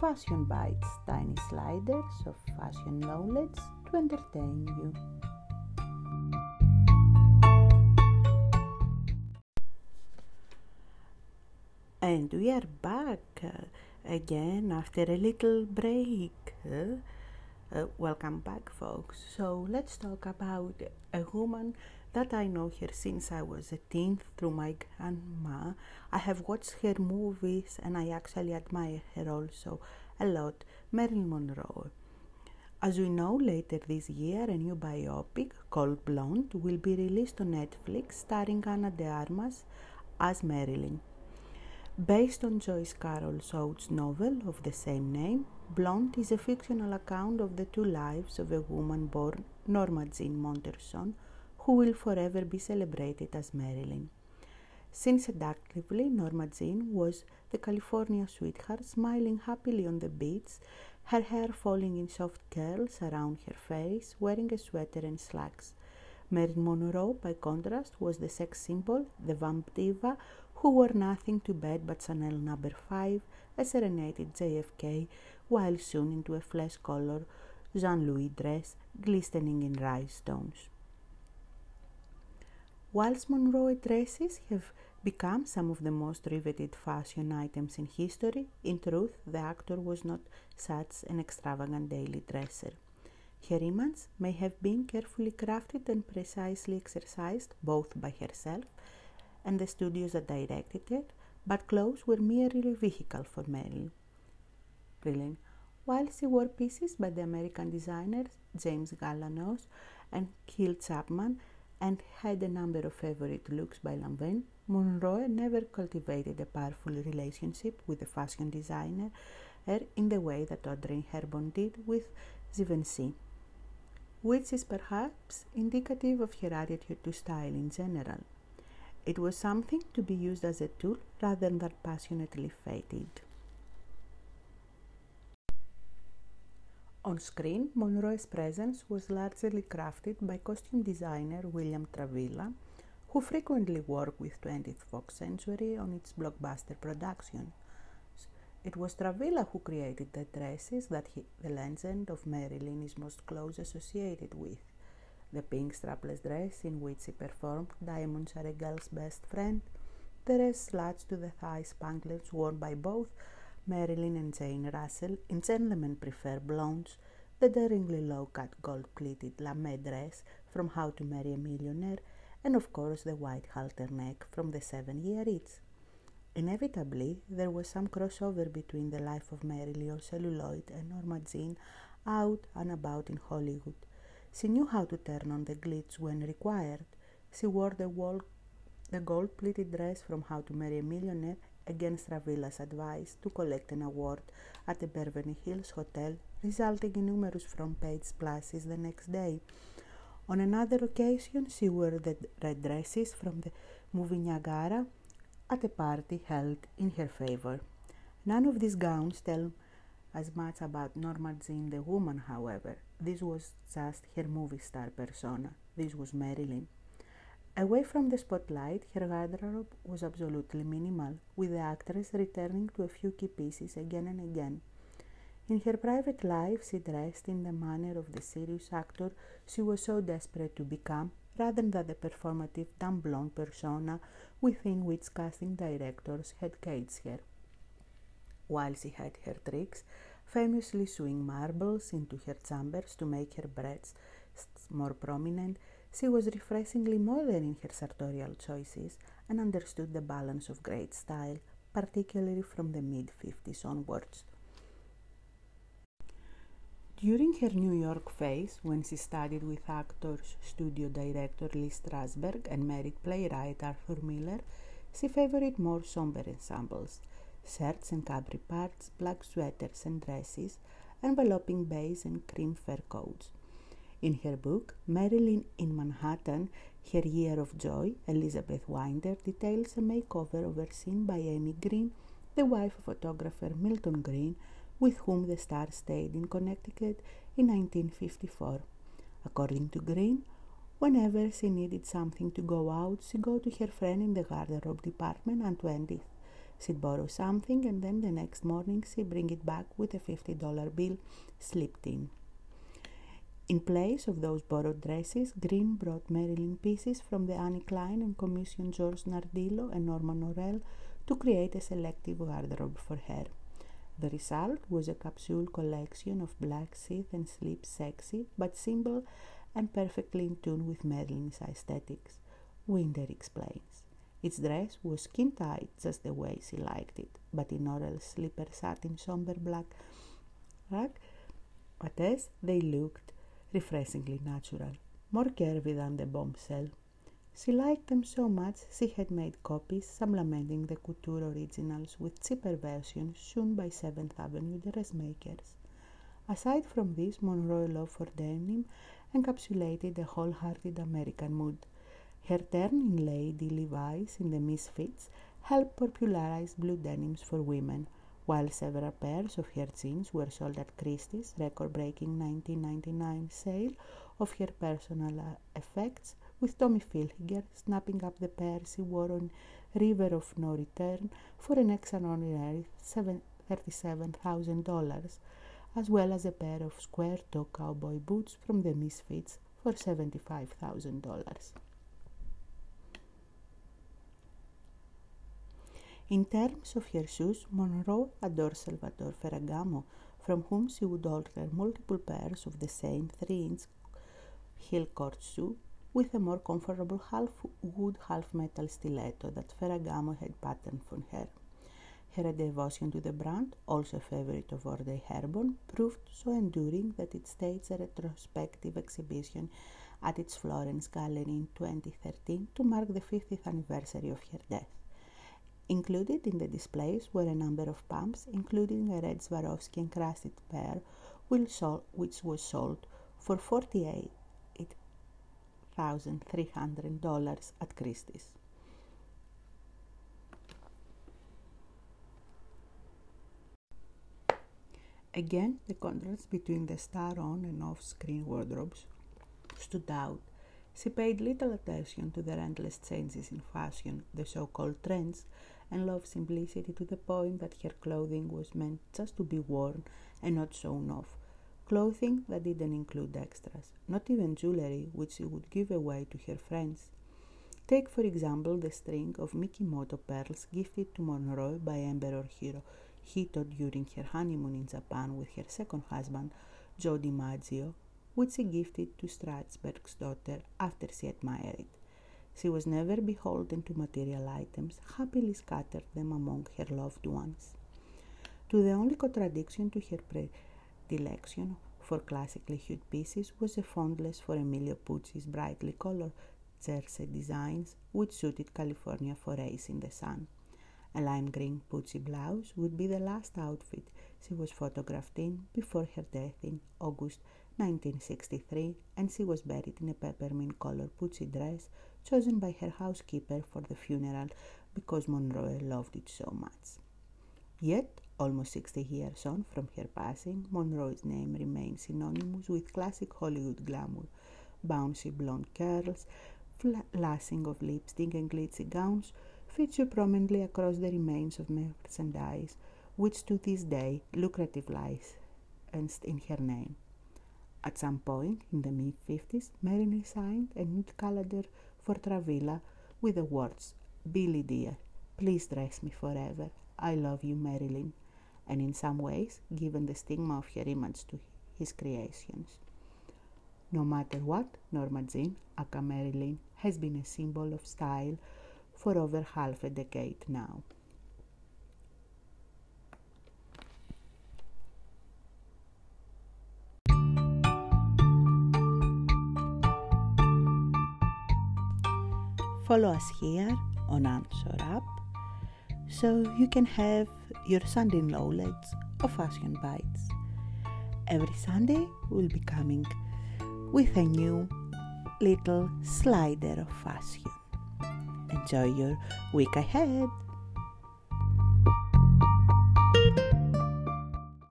Fashion Bites, tiny sliders of fashion knowledge to entertain you. And we are back uh, again after a little break. Uh, uh, welcome back, folks. So, let's talk about a woman that I know her since I was a teen through my grandma. I have watched her movies and I actually admire her also a lot, Marilyn Monroe. As we know, later this year, a new biopic called Blonde will be released on Netflix starring Ana de Armas as Marilyn. Based on Joyce Carol Oates' novel of the same name, Blonde is a fictional account of the two lives of a woman born Norma Jean Mortenson, who will forever be celebrated as Marilyn. Seen seductively, Norma Jean was the California sweetheart, smiling happily on the beach, her hair falling in soft curls around her face, wearing a sweater and slacks. Marilyn Monroe, by contrast, was the sex symbol, the vamp diva, who wore nothing to bed but Chanel number 5, a serenaded JFK, while soon into a flesh color Jean Louis dress glistening in rhinestones. Whilst Monroe dresses have become some of the most riveted fashion items in history, in truth, the actor was not such an extravagant daily dresser. Her image may have been carefully crafted and precisely exercised both by herself and the studios that directed it, but clothes were merely a vehicle for Marilyn. Brilliant. While she wore pieces by the American designers James Galanos and Gil Chapman and had a number of favorite looks by Lanvin, Monroe never cultivated a powerful relationship with the fashion designer er in the way that Audrey Hepburn did with Givenchy, which is perhaps indicative of her attitude to style in general. It was something to be used as a tool rather than passionately feted. On screen, Monroe's presence was largely crafted by costume designer William Travilla, who frequently worked with 20th Fox Century on its blockbuster productions. It was Travilla who created the dresses that he, the legend of Marilyn is most closely associated with. The pink strapless dress in which she performed Diamonds Are a Girl's Best Friend, the dress slats to the thigh spanglets worn by both Marilyn and Jane Russell in Gentlemen Prefer Blondes, the daringly low-cut gold-pleated lame dress from How to Marry a Millionaire, and of course the white halter neck from The Seven Year Itch. Inevitably, there was some crossover between the life of Marilyn on celluloid and Norma Jean out and about in Hollywood. She knew how to turn on the glitz when required. She wore the, wall, the gold-pleated dress from How to Marry a Millionaire against Travilla's advice to collect an award at the Beverly Hills Hotel, resulting in numerous front page splashes the next day. On another occasion, she wore the red dresses from the movie Niagara at a party held in her favor. None of these gowns tell as much about Norma Jean the woman, however. This was just her movie star persona. This was Marilyn. Away from the spotlight, her wardrobe was absolutely minimal, with the actress returning to a few key pieces again and again. In her private life, she dressed in the manner of the serious actor she was so desperate to become, rather than the performative dumb blonde persona within which casting directors had caged her. While she had her tricks, famously sewing marbles into her chambers to make her breasts more prominent, she was refreshingly modern in her sartorial choices and understood the balance of great style, particularly from the mid 50s onwards. During her New York phase, when she studied with actors, studio director Lee Strasberg and married playwright Arthur Miller, she favored more somber ensembles, shirts and capri parts, black sweaters and dresses, enveloping beige and cream fur coats. In her book, Marilyn in Manhattan, Her Year of Joy, Elizabeth Winder details a makeover overseen by Amy Greene, the wife of photographer Milton Greene, with whom the star stayed in Connecticut in 1954. According to Greene, whenever she needed something to go out, she'd go to her friend in the garderobe department on 20th She'd borrow something and then the next morning she'd bring it back with a $50 bill slipped in. In place of those borrowed dresses, Greene brought Marilyn pieces from the Anne Klein and commissioned George Nardiello and Norman Norell to create a selective wardrobe for her. The result was a capsule collection of black sit and sleep sexy but simple and perfectly in tune with Marilyn's aesthetics. Winder explains. Its dress was skin tight just the way she liked it, but in Norell's slipper satin somber black rag, but as they looked refreshingly natural, more curvy than the bombshell. She liked them so much she had made copies supplementing the couture originals with cheaper versions sewn by Seventh Avenue dressmakers. Aside from this, Monroe's love for denim encapsulated a wholehearted American mood. Her turn in Lady Levi's in the Misfits helped popularize blue denims for women, while several pairs of her jeans were sold at Christie's record-breaking 1999 sale of her personal uh, effects, with Tommy Hilfiger snapping up the pair she wore on River of No Return for an extraordinary $37,000, as well as a pair of square-toe cowboy boots from the Misfits for $75,000. In terms of her shoes, Monroe adored Salvatore Ferragamo, from whom she would order multiple pairs of the same 3-inch heel court shoe with a more comfortable half wood, half metal stiletto that Ferragamo had patterned for her. Her devotion to the brand, also a favorite of Audrey Hepburn, proved so enduring that it staged a retrospective exhibition at its Florence gallery in 2013 to mark the 50th anniversary of her death. Included in the displays were a number of pumps, including a red Swarovski encrusted pair, which was sold for $48,300 at Christie's. Again, the contrast between the star on and off screen wardrobes stood out. She paid little attention to the endless changes in fashion, the so called trends, and loved simplicity to the point that her clothing was meant just to be worn and not shown off. Clothing that didn't include extras, not even jewelry which she would give away to her friends. Take, for example, the string of Mikimoto pearls gifted to Monroe by Emperor Hiro Hito during her honeymoon in Japan with her second husband, Joe DiMaggio, which she gifted to Strasberg's daughter after she admired it. She was never beholden to material items, happily scattered them among her loved ones. To the only contradiction to her predilection for classically hued pieces was a fondness for Emilio Pucci's brightly colored jersey designs, which suited California forays in the sun. A lime green Pucci blouse would be the last outfit she was photographed in before her death in August 1963, and she was buried in a peppermint colored Pucci dress chosen by her housekeeper for the funeral because Monroe loved it so much. Yet, almost 60 years on from her passing, Monroe's name remains synonymous with classic Hollywood glamour, bouncy blonde curls, flashing of lipstick and glitzy gowns feature prominently across the remains of merchandise, which to this day lucrative lies in her name. At some point in the mid 50s, Marilyn signed a nude calendar for Travilla with the words, Billy dear, please dress me forever. I love you, Marilyn, and in some ways given the stigma of her image to his creations. No matter what, Norma Jean, aka Marilyn, has been a symbol of style for over half a decade now. Follow us here on Answer App so you can have your Sunday knowledge of Fashion Bites. Every Sunday we'll be coming with a new little slider of fashion. Enjoy your week ahead!